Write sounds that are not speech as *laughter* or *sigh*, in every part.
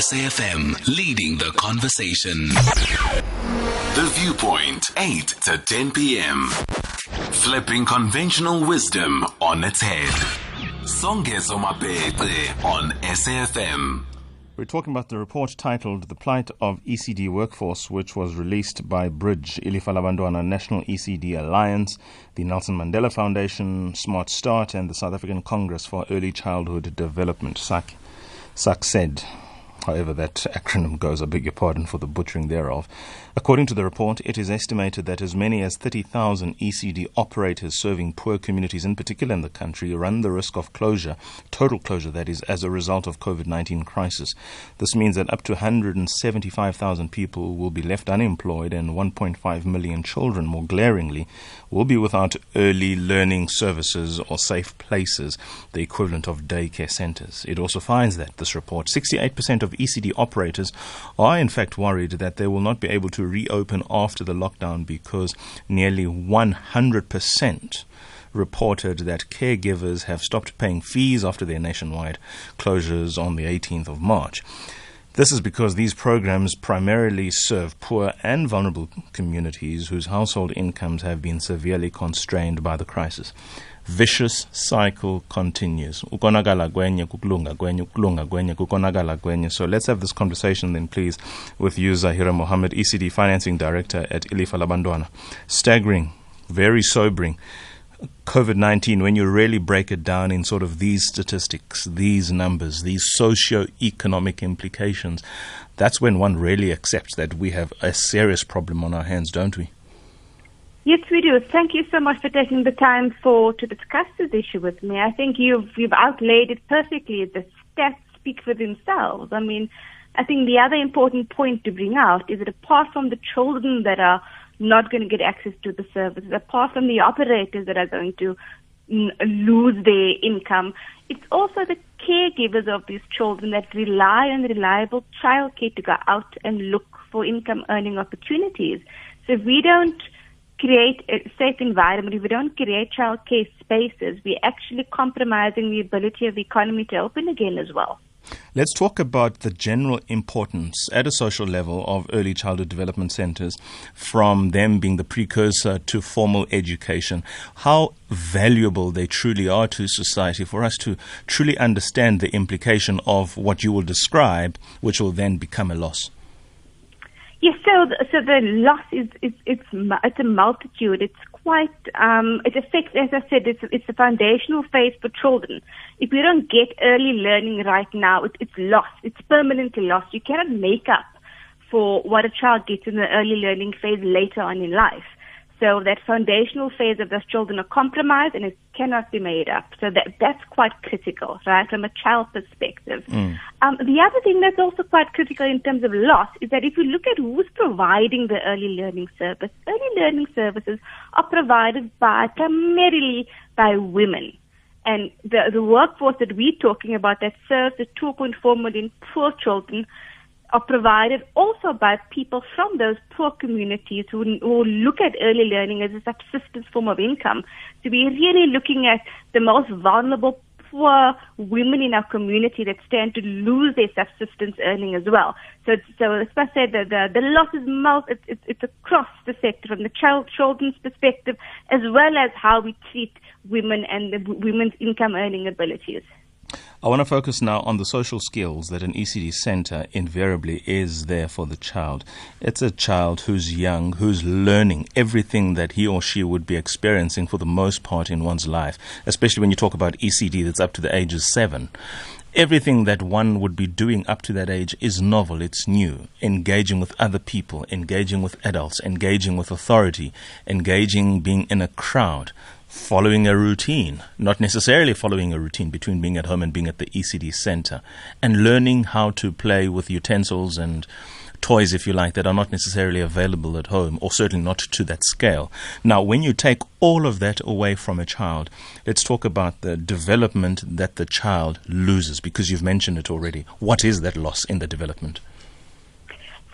SAFM leading the conversation. The Viewpoint, 8 to 10 p.m. Flipping conventional wisdom on its head. Songezo Mapete on SAFM. We're talking about the report titled The Plight of ECD Workforce, which was released by Bridge, Ilifa Labantwana National ECD Alliance, the Nelson Mandela Foundation, Smart Start, and the South African Congress for Early Childhood Development, SAC, SAC said however that acronym goes, I beg your pardon for the butchering thereof. According to the report, it is estimated that as many as 30,000 ECD operators serving poor communities, in particular in the country, run the risk of closure, total closure that is, as a result of COVID-19 crisis. This means that up to 175,000 people will be left unemployed and 1.5 million children, more glaringly, will be without early learning services or safe places, the equivalent of daycare centers. It also finds that, this report, 68% of ECD operators are in fact worried that they will not be able to reopen after the lockdown because nearly 100% reported that caregivers have stopped paying fees after their nationwide closures on the 18th of March. This is because these programs primarily serve poor and vulnerable communities whose household incomes have been severely constrained by the crisis. Vicious cycle continues. So let's have this conversation then, please, with you, Zaheera Mohamed, ECD Financing Director at Ilifa Labantwana. Staggering, very sobering COVID 19, when you really break it down in sort of these statistics, these numbers, these socio-economic implications, that's when one really accepts that we have a serious problem on our hands, don't we? Yes, we do. Thank you so much for taking the time for to discuss this issue with me. I think you've you've outlaid it perfectly. The stats speak for themselves. I mean, I think the other important point to bring out is that apart from the children that are not going to get access to the services, apart from the operators that are going to mm, lose their income. It's also the caregivers of these children that rely on reliable childcare to go out and look for income earning opportunities. So if we don't create a safe environment, if we don't create childcare spaces, we're actually compromising the ability of the economy to open again as well. Let's talk about the general importance at a social level of early childhood development centers from them being the precursor to formal education. How valuable they truly are to society for us to truly understand the implication of what you will describe, which will then become a loss. Yes, so the, so the loss is, is it's it's a multitude. It's quite um, it affects, as I said, it's it's a foundational phase for children. If you don't get early learning right now, it, it's lost. It's permanently lost. You cannot make up for what a child gets in the early learning phase later on in life. So that foundational phase of those children are compromised and it cannot be made up. So that that's quite critical, right, from a child perspective. Mm. Um, the other thing that's also quite critical in terms of loss is that if you look at who's providing the early learning service, early learning services are provided by primarily by women. And the, the workforce that we're talking about that serves the 2.4 million poor children are provided also by people from those poor communities who, who look at early learning as a subsistence form of income. So we're really looking at the most vulnerable poor women in our community that stand to lose their subsistence earning as well. So, so as I said, the, the, the loss is it's, it's, it's across the sector from the child, children's perspective as well as how we treat women and the women's income earning abilities. I want to focus now on the social skills that an ECD center invariably is there for the child. It's a child who's young, who's learning everything that he or she would be experiencing for the most part in one's life, especially when you talk about ECD that's up to the age of seven. Everything that one would be doing up to that age is novel, it's new. Engaging with other people, engaging with adults, engaging with authority, engaging being in a crowd following a routine, not necessarily following a routine between being at home and being at the ECD center, and learning how to play with utensils and toys, if you like, that are not necessarily available at home, or certainly not to that scale. Now, when you take all of that away from a child, let's talk about the development that the child loses, because you've mentioned it already. What is that loss in the development?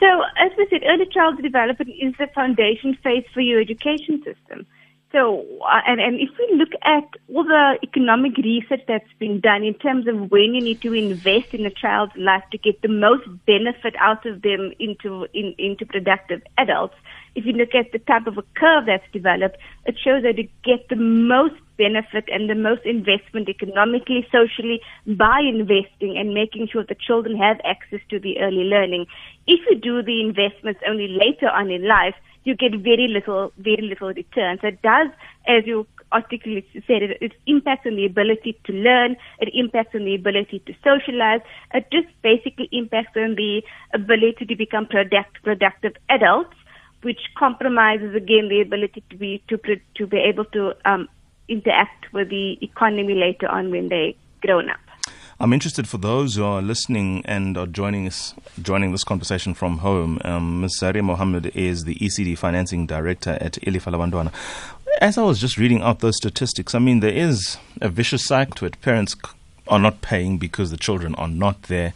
So, as we said, early childhood development is the foundation phase for your education system So, uh, and, and if we look at all the economic research that's been done in terms of when you need to invest in a child's life to get the most benefit out of them into in, into productive adults, if you look at the type of a curve that's developed, it shows that you get the most benefit and the most investment economically, socially by investing and making sure the children have access to the early learning. If you do the investments only later on in life, you get very little, very little return. So it does, as you articulately said, it, it impacts on the ability to learn, it impacts on the ability to socialize, it just basically impacts on the ability to become product, productive adults, which compromises again the ability to be to to be able to um, interact with the economy later on when they grown up. I'm interested for those who are listening and are joining us, joining this conversation from home. Um, Ms. Zaheera Mohamed is the ECD Financing Director at Ilifa Labantwana. As I was just reading out those statistics, I mean, there is a vicious cycle to it. Parents are not paying because the children are not there.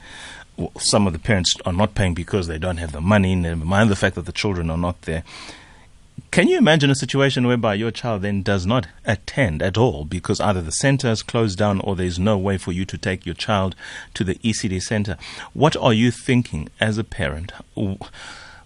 Some of the parents are not paying because they don't have the money, never mind the fact that the children are not there. Can you imagine a situation whereby your child then does not attend at all because either the center is closed down or there's no way for you to take your child to the ECD center? What are you thinking as a parent?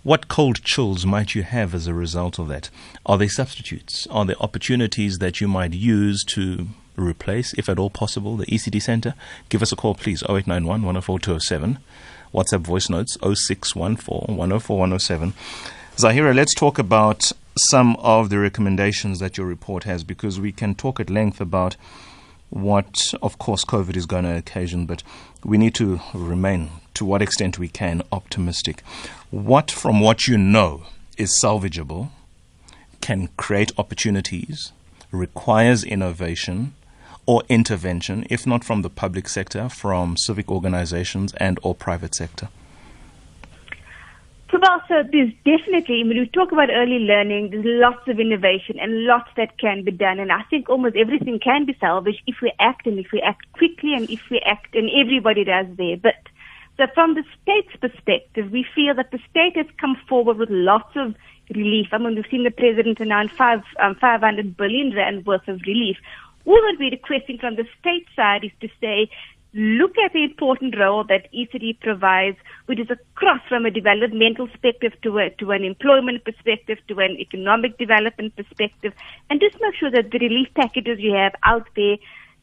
What cold chills might you have as a result of that? Are there substitutes? Are there opportunities that you might use to replace, if at all possible, the ECD center? Give us a call, please, 0891 104 207. WhatsApp voice notes 0614 104 107. Zaheera, let's talk about some of the recommendations that your report has because we can talk at length about what, of course, COVID is going to occasion, but we need to remain, to what extent we can, optimistic. What, from what you know, is salvageable, can create opportunities, requires innovation or intervention, if not from the public sector, from civic organizations and or private sector? Well, so there's definitely, when we talk about early learning, there's lots of innovation and lots that can be done. And I think almost everything can be salvaged if we act and if we act quickly and if we act and everybody does their bit. So from the state's perspective, we feel that the state has come forward with lots of relief. I mean, we've seen the president announce five, um, 500 billion rand worth of relief. All that we're requesting from the state side is to say, look at the important role that ECD provides, which is across from a developmental perspective to, a, to an employment perspective to an economic development perspective, and just make sure that the relief packages you have out there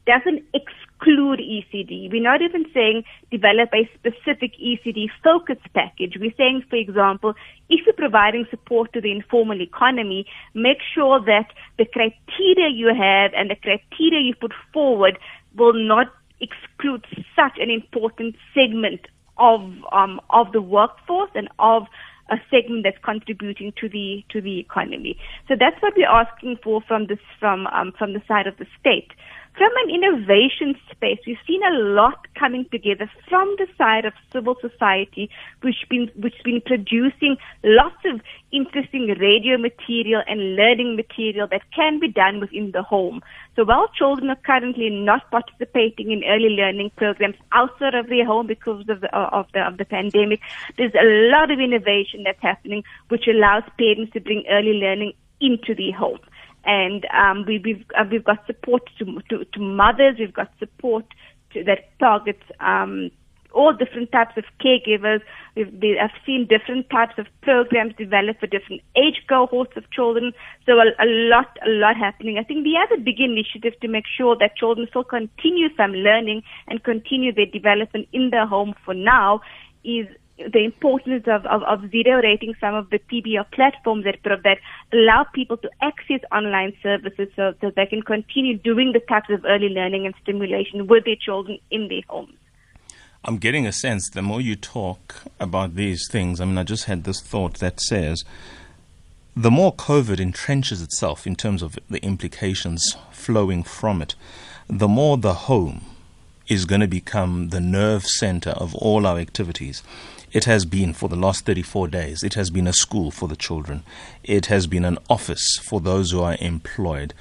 doesn't exclude ECD. We're not even saying develop a specific ECD focused package. We're saying, for example, if you're providing support to the informal economy, make sure that the criteria you have and the criteria you put forward will not excludes such an important segment of um, of the workforce and of a segment that's contributing to the to the economy. So that's what we're asking for from this from um, from the side of the state. From an innovation space, we've seen a lot coming together from the side of civil society, which been which been producing lots of interesting radio material and learning material that can be done within the home. So while children are currently not participating in early learning programs outside of their home because of the, uh, of the, of the pandemic, there's a lot of innovation that's happening which allows parents to bring early learning into the home and um, we, we've uh, we've got support to, to, to mothers. We've got support to, that targets um, all different types of caregivers. We've I've seen different types of programs developed for different age cohorts of children. So a, a lot, a lot happening. I think the other big initiative to make sure that children still continue some learning and continue their development in their home for now is the importance of, of, of, zero rating some of the PBR platforms that, that allow people to access online services so that they can continue doing the types of early learning and stimulation with their children in their homes. I'm getting a sense the more you talk about these things, I mean, I just had this thought that says the more COVID entrenches itself in terms of the implications flowing from it, the more the home is going to become the nerve center of all our activities. It has been for the last 34 days. It has been a school for the children. It has been an office for those who are employed.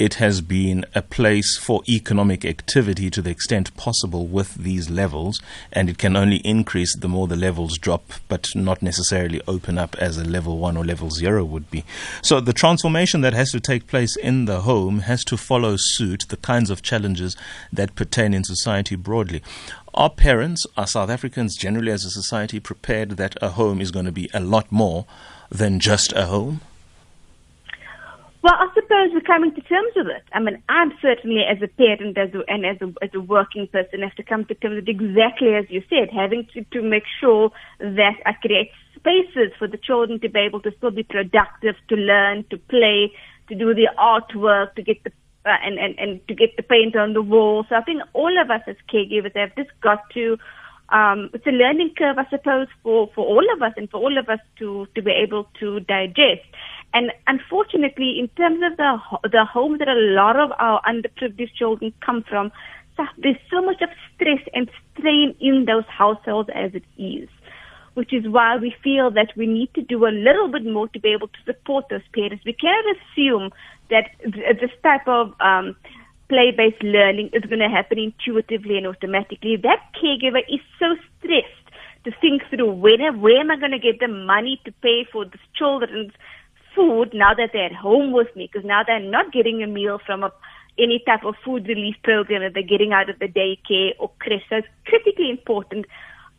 it has been a place for economic activity to the extent possible with these levels, and it can only increase the more the levels drop, but not necessarily open up as a level one or level zero would be. So the transformation that has to take place in the home has to follow suit the kinds of challenges that pertain in society broadly. Are parents, are South Africans generally as a society prepared that a home is going to be a lot more than just a home? Well, I suppose we're coming to terms with it. I mean, I'm certainly, as a parent as a, and as a, as a working person, have to come to terms with exactly as you said, having to, to make sure that I create spaces for the children to be able to still be productive, to learn, to play, to do the artwork, to get the uh, and, and, and to get the paint on the wall. So I think all of us as caregivers have just got to um, it's a learning curve, I suppose, for, for all of us and for all of us to, to be able to digest. And unfortunately, in terms of the the home that a lot of our underprivileged children come from, there's so much of stress and strain in those households as it is, which is why we feel that we need to do a little bit more to be able to support those parents. We cannot assume that this type of um, play-based learning is going to happen intuitively and automatically. That caregiver is so stressed to think through where, where am I going to get the money to pay for the children's food now that they're at home with me because now they're not getting a meal from a, any type of food relief program that they're getting out of the daycare or creche. So it's critically important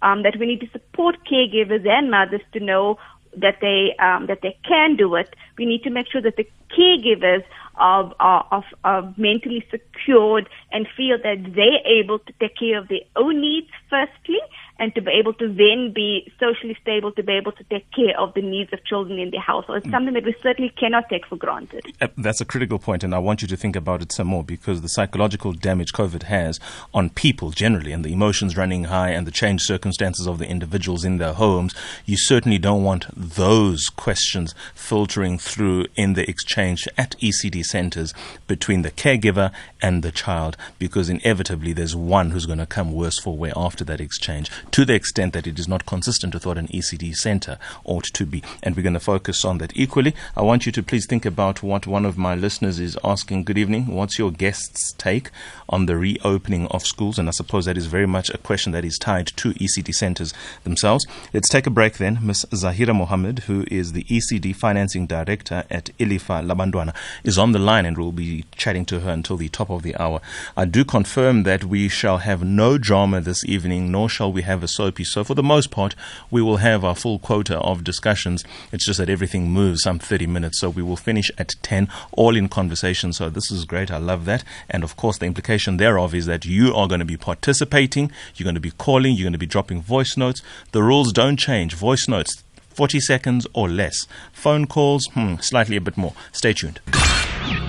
um, that we need to support caregivers and mothers to know that they um, that they can do it. We need to make sure that the caregivers are, are, are mentally secured and feel that they're able to take care of their own needs firstly and to be able to then be socially stable to be able to take care of the needs of children in their household. It's mm. something that we certainly cannot take for granted. Uh, that's a critical point, and I want you to think about it some more because the psychological damage COVID has on people generally and the emotions running high and the changed circumstances of the individuals in their homes, you certainly don't want those questions filtering through in the exchange at ECD centers between the caregiver and the child because inevitably there's one who's going to come worse for wear after that exchange to the extent that it is not consistent with what an ECD center ought to be. And we're going to focus on that equally. I want you to please think about what one of my listeners is asking. Good evening. What's your guest's take on the reopening of schools? And I suppose that is very much a question that is tied to ECD centers themselves. Let's take a break then. Ms. Zaheera Mohamed, who is the ECD financing director at Ilifa Labantwana, is on the line and we'll be chatting to her until the top of the hour. I do confirm that we shall have no drama this evening, nor shall we have have a soapy. So for the most part, we will have our full quota of discussions. It's just that everything moves some 30 minutes. So we will finish at 10, all in conversation. So this is great. I love that. And of course, the implication thereof is that you are going to be participating. You're going to be calling. You're going to be dropping voice notes. The rules don't change. Voice notes, 40 seconds or less. Phone calls, hmm, slightly a bit more. Stay tuned.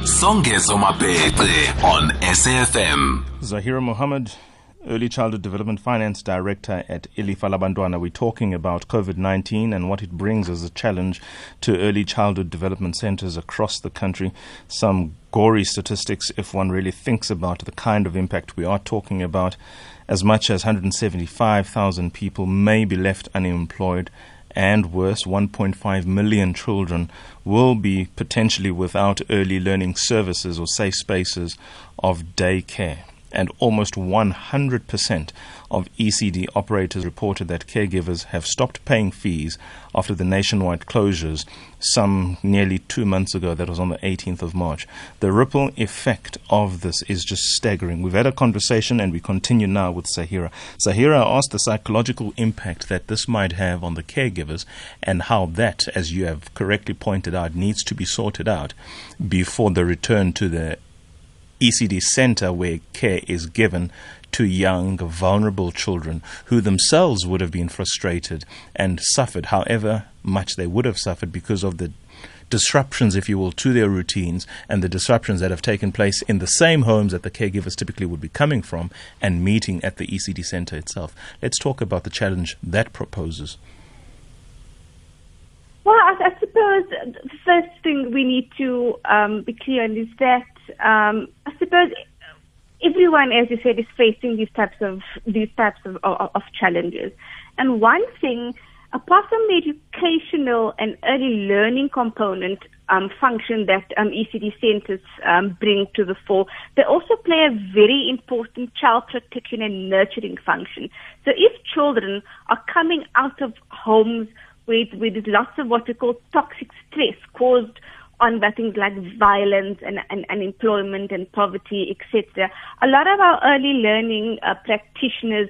Songezo Mapete on SAFM. Zaheera Mohamed Early Childhood Development Finance Director at Ilifa Labantwana. We're talking about COVID 19 and what it brings as a challenge to early childhood development centers across the country. Some gory statistics if one really thinks about the kind of impact we are talking about. As much as 175,000 people may be left unemployed, and worse, 1.5 million children will be potentially without early learning services or safe spaces of daycare and almost 100% of ECD operators reported that caregivers have stopped paying fees after the nationwide closures some nearly two months ago. That was on the 18th of March. The ripple effect of this is just staggering. We've had a conversation and we continue now with Zaheera. Zaheera asked the psychological impact that this might have on the caregivers and how that, as you have correctly pointed out, needs to be sorted out before the return to the ECD center where care is given to young, vulnerable children who themselves would have been frustrated and suffered, however much they would have suffered because of the disruptions, if you will, to their routines and the disruptions that have taken place in the same homes that the caregivers typically would be coming from and meeting at the ECD center itself. Let's talk about the challenge that proposes. Well, I, I suppose the first thing we need to um, be clear on is that um, I suppose everyone, as you said, is facing these types of these types of, of, of challenges. And one thing apart from the educational and early learning component um, function that um, ECD centers um, bring to the fore, they also play a very important child protection and nurturing function. So if children are coming out of homes with, with lots of what we call toxic stress caused on things like violence and, and unemployment and poverty, etc. A lot of our early learning uh, practitioners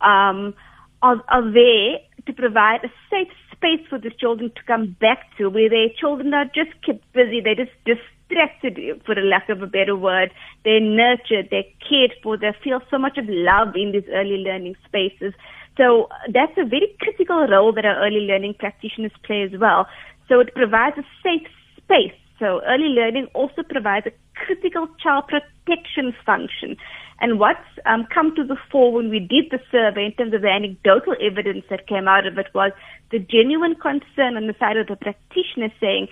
um, are, are there to provide a safe space for the children to come back to where their children are just kept busy, they're just distracted, for the lack of a better word. They're nurtured, they're cared for, they feel so much of love in these early learning spaces. So that's a very critical role that our early learning practitioners play as well. So it provides a safe space. So early learning also provides a critical child protection function. And what's um, come to the fore when we did the survey in terms of the anecdotal evidence that came out of it was the genuine concern on the side of the practitioner saying,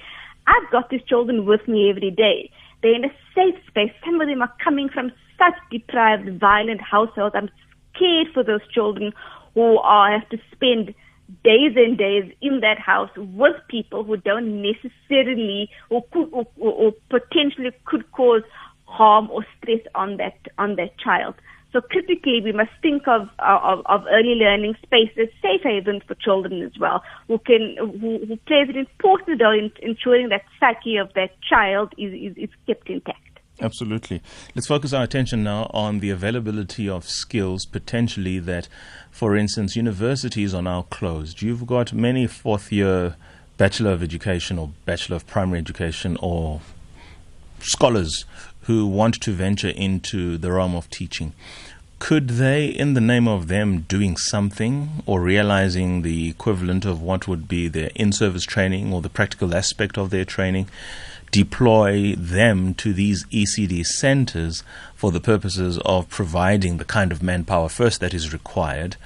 I've got these children with me every day. They're in a safe space. Some of them are coming from such deprived, violent households. I'm scared for those children who are, have to spend days and days in that house with people who don't necessarily or could or, or, potentially could cause harm or stress on that on that child. So critically, we must think of, of, of early learning spaces, safe havens for children as well, who can who, who plays an important role in ensuring that psyche of that child is, is, is kept intact. Absolutely. Let's focus our attention now on the availability of skills potentially that, for instance, universities are now closed. You've got many fourth year Bachelor of Education or Bachelor of Primary Education or scholars who want to venture into the realm of teaching, could they, in the name of them doing something or realizing the equivalent of what would be their in service training or the practical aspect of their training, deploy them to these ECD centers for the purposes of providing the kind of manpower first that is required?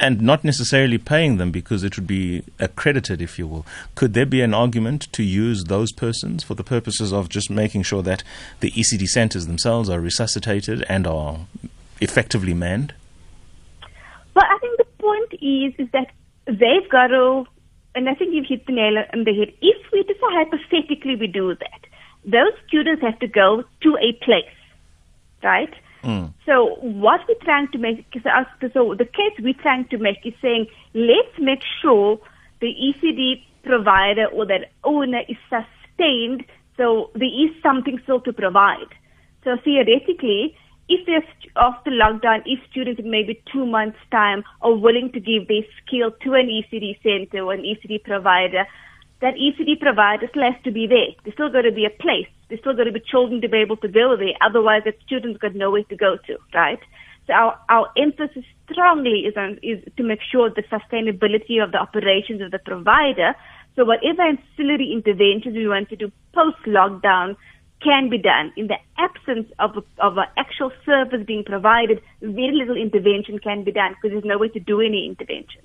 and not necessarily paying them because it would be accredited, if you will. Could there be an argument to use those persons for the purposes of just making sure that the ECD centers themselves are resuscitated and are effectively manned? Well, I think the point is is that they've got to, and I think you've hit the nail on the head. If we just hypothetically we do that, those students have to go to a place, right? Mm. So what we're trying to make, so the case we're trying to make is saying, let's make sure the ECD provider or that owner is sustained, so there is something still to provide. So theoretically, if there's after lockdown, if students in maybe two months' time are willing to give their skill to an ECD center or an ECD provider, that ECD provider still has to be there. There's still got to be a place. There's still got to be children to be able to go there. Otherwise, the students got nowhere to go to, right? So our, our emphasis strongly is on is to make sure the sustainability of the operations of the provider. So whatever ancillary interventions we want to do post lockdown can be done. In the absence of of an actual service being provided, very little intervention can be done because there's no way to do any intervention.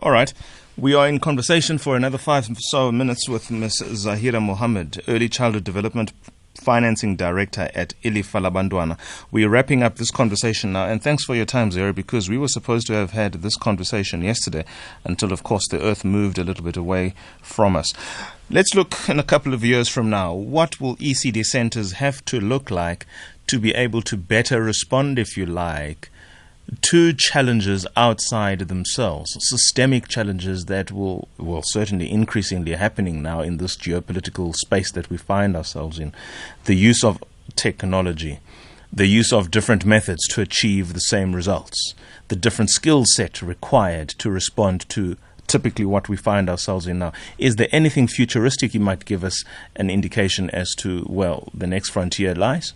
All right. We are in conversation for another five or so minutes with Ms. Zaheera Mohamed, Early Childhood Development Financing Director at Ilifa Labantwana. We are wrapping up this conversation now, and thanks for your time, Zaheera, because we were supposed to have had this conversation yesterday until, of course, the earth moved a little bit away from us. Let's look in a couple of years from now. What will ECD centers have to look like to be able to better respond, if you like, two challenges outside themselves, systemic challenges that will, well, certainly increasingly happening now in this geopolitical space that we find ourselves in. The use of technology, the use of different methods to achieve the same results, the different skill set required to respond to typically what we find ourselves in now. Is there anything futuristic you might give us an indication as to, well, the next frontier lies?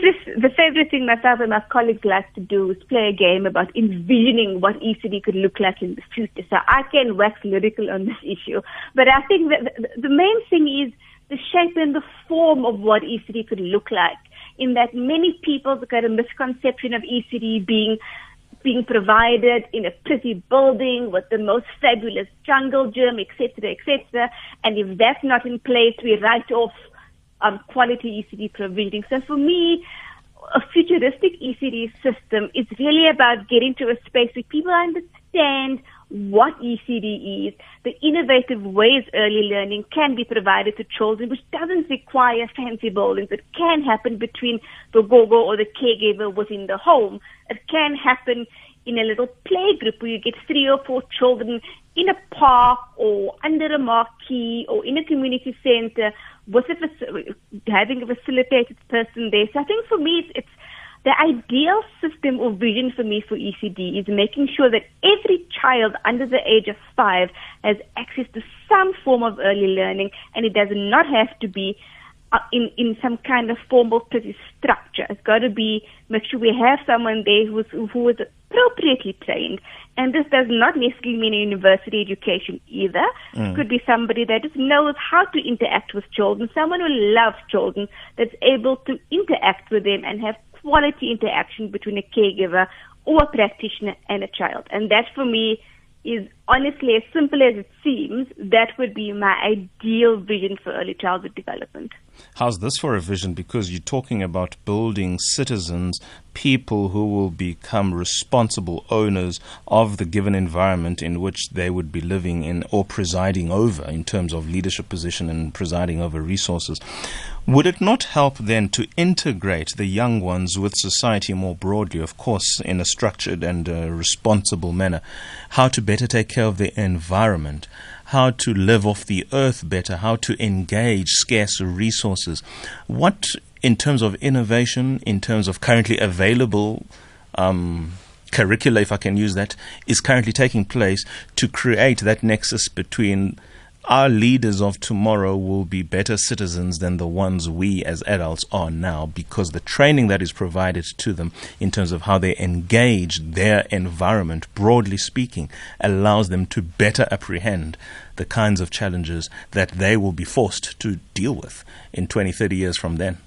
Favorite, the favorite thing myself and my colleagues like to do is play a game about envisioning what ECD could look like in the future. So I can wax lyrical on this issue, but I think that the, the main thing is the shape and the form of what ECD could look like. In that many people have got a misconception of ECD being being provided in a pretty building with the most fabulous jungle gym, etc., etc. And if that's not in place, we write off um, quality ECD provisioning. So for me, a futuristic ECD system is really about getting to a space where people understand what ECD is, the innovative ways early learning can be provided to children, which doesn't require fancy buildings. It can happen between the gogo or the caregiver within the home. It can happen in a little play group where you get three or four children in a park or under a marquee or in a community center with a, having a facilitated person there. So I think for me, it's, it's the ideal system or vision for me for ECD is making sure that every child under the age of five has access to some form of early learning and it does not have to be in, in some kind of formal structure. It's got to be, make sure we have someone there who's, who is appropriately trained. And this does not necessarily mean a university education either. Mm. It could be somebody that just knows how to interact with children, someone who loves children, that's able to interact with them and have quality interaction between a caregiver or a practitioner and a child. And that for me is honestly as simple as it seems, that would be my ideal vision for early childhood development. How's this for a vision? Because you're talking about building citizens, people who will become responsible owners of the given environment in which they would be living in or presiding over in terms of leadership position and presiding over resources. Would it not help then to integrate the young ones with society more broadly, of course, in a structured and uh, responsible manner? How to better take care of the environment? how to live off the earth better, how to engage scarce resources. What, in terms of innovation, in terms of currently available um, curricula, if I can use that, is currently taking place to create that nexus between our leaders of tomorrow will be better citizens than the ones we as adults are now because the training that is provided to them in terms of how they engage their environment, broadly speaking, allows them to better apprehend the kinds of challenges that they will be forced to deal with in 20, 30 years from then.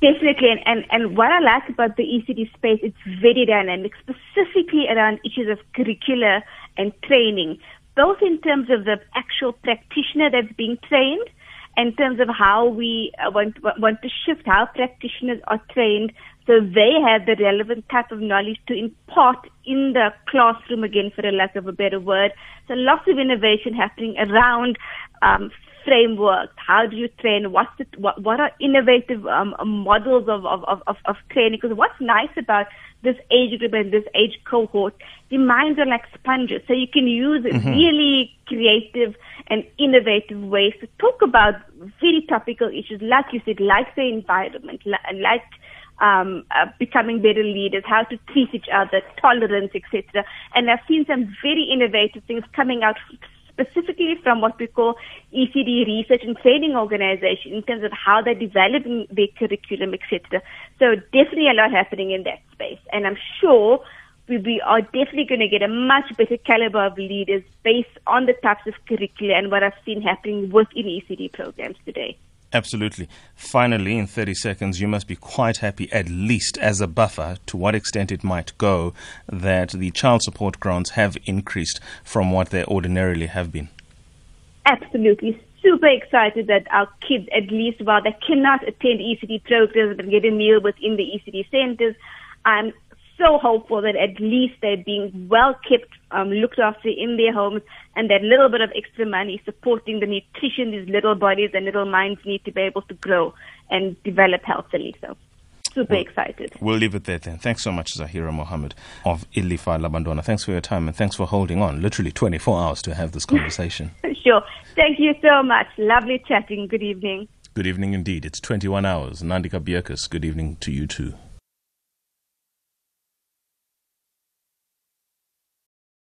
Definitely, and, and, and what I like about the ECD space, it's very dynamic, specifically around issues of curricula and training both in terms of the actual practitioner that's being trained, in terms of how we uh, want, want to shift how practitioners are trained so they have the relevant type of knowledge to impart in the classroom again for a lack of a better word. So lots of innovation happening around um, framework? How do you train? What's the, what, what are innovative um, models of, of, of, of training? Because what's nice about this age group and this age cohort, the minds are like sponges. So you can use mm-hmm. really creative and innovative ways to talk about very topical issues, like you said, like the environment, like um, uh, becoming better leaders, how to treat each other, tolerance, etc. And I've seen some very innovative things coming out specifically from what we call ECD research and training organization in terms of how they're developing their curriculum, etc. So definitely a lot happening in that space. And I'm sure we are definitely going to get a much better caliber of leaders based on the types of curricula and what I've seen happening within ECD programs today. Absolutely. Finally, in 30 seconds, you must be quite happy, at least as a buffer, to what extent it might go, that the child support grants have increased from what they ordinarily have been. Absolutely. Super excited that our kids, at least while they cannot attend ECD programs but get a meal within the ECD centers, I'm so hopeful that at least they're being well kept, um, looked after in their homes, and that little bit of extra money supporting the nutrition these little bodies and little minds need to be able to grow and develop healthily. So super well, excited. We'll leave it there then. Thanks so much, Zaheera Mohamed of Ilifa Labantwana. Thanks for your time and thanks for holding on. Literally 24 hours to have this *laughs* conversation. sure. Thank you so much. Lovely chatting. Good evening. Good evening indeed. It's 21 hours. Nandika Bierkus, good evening to you too.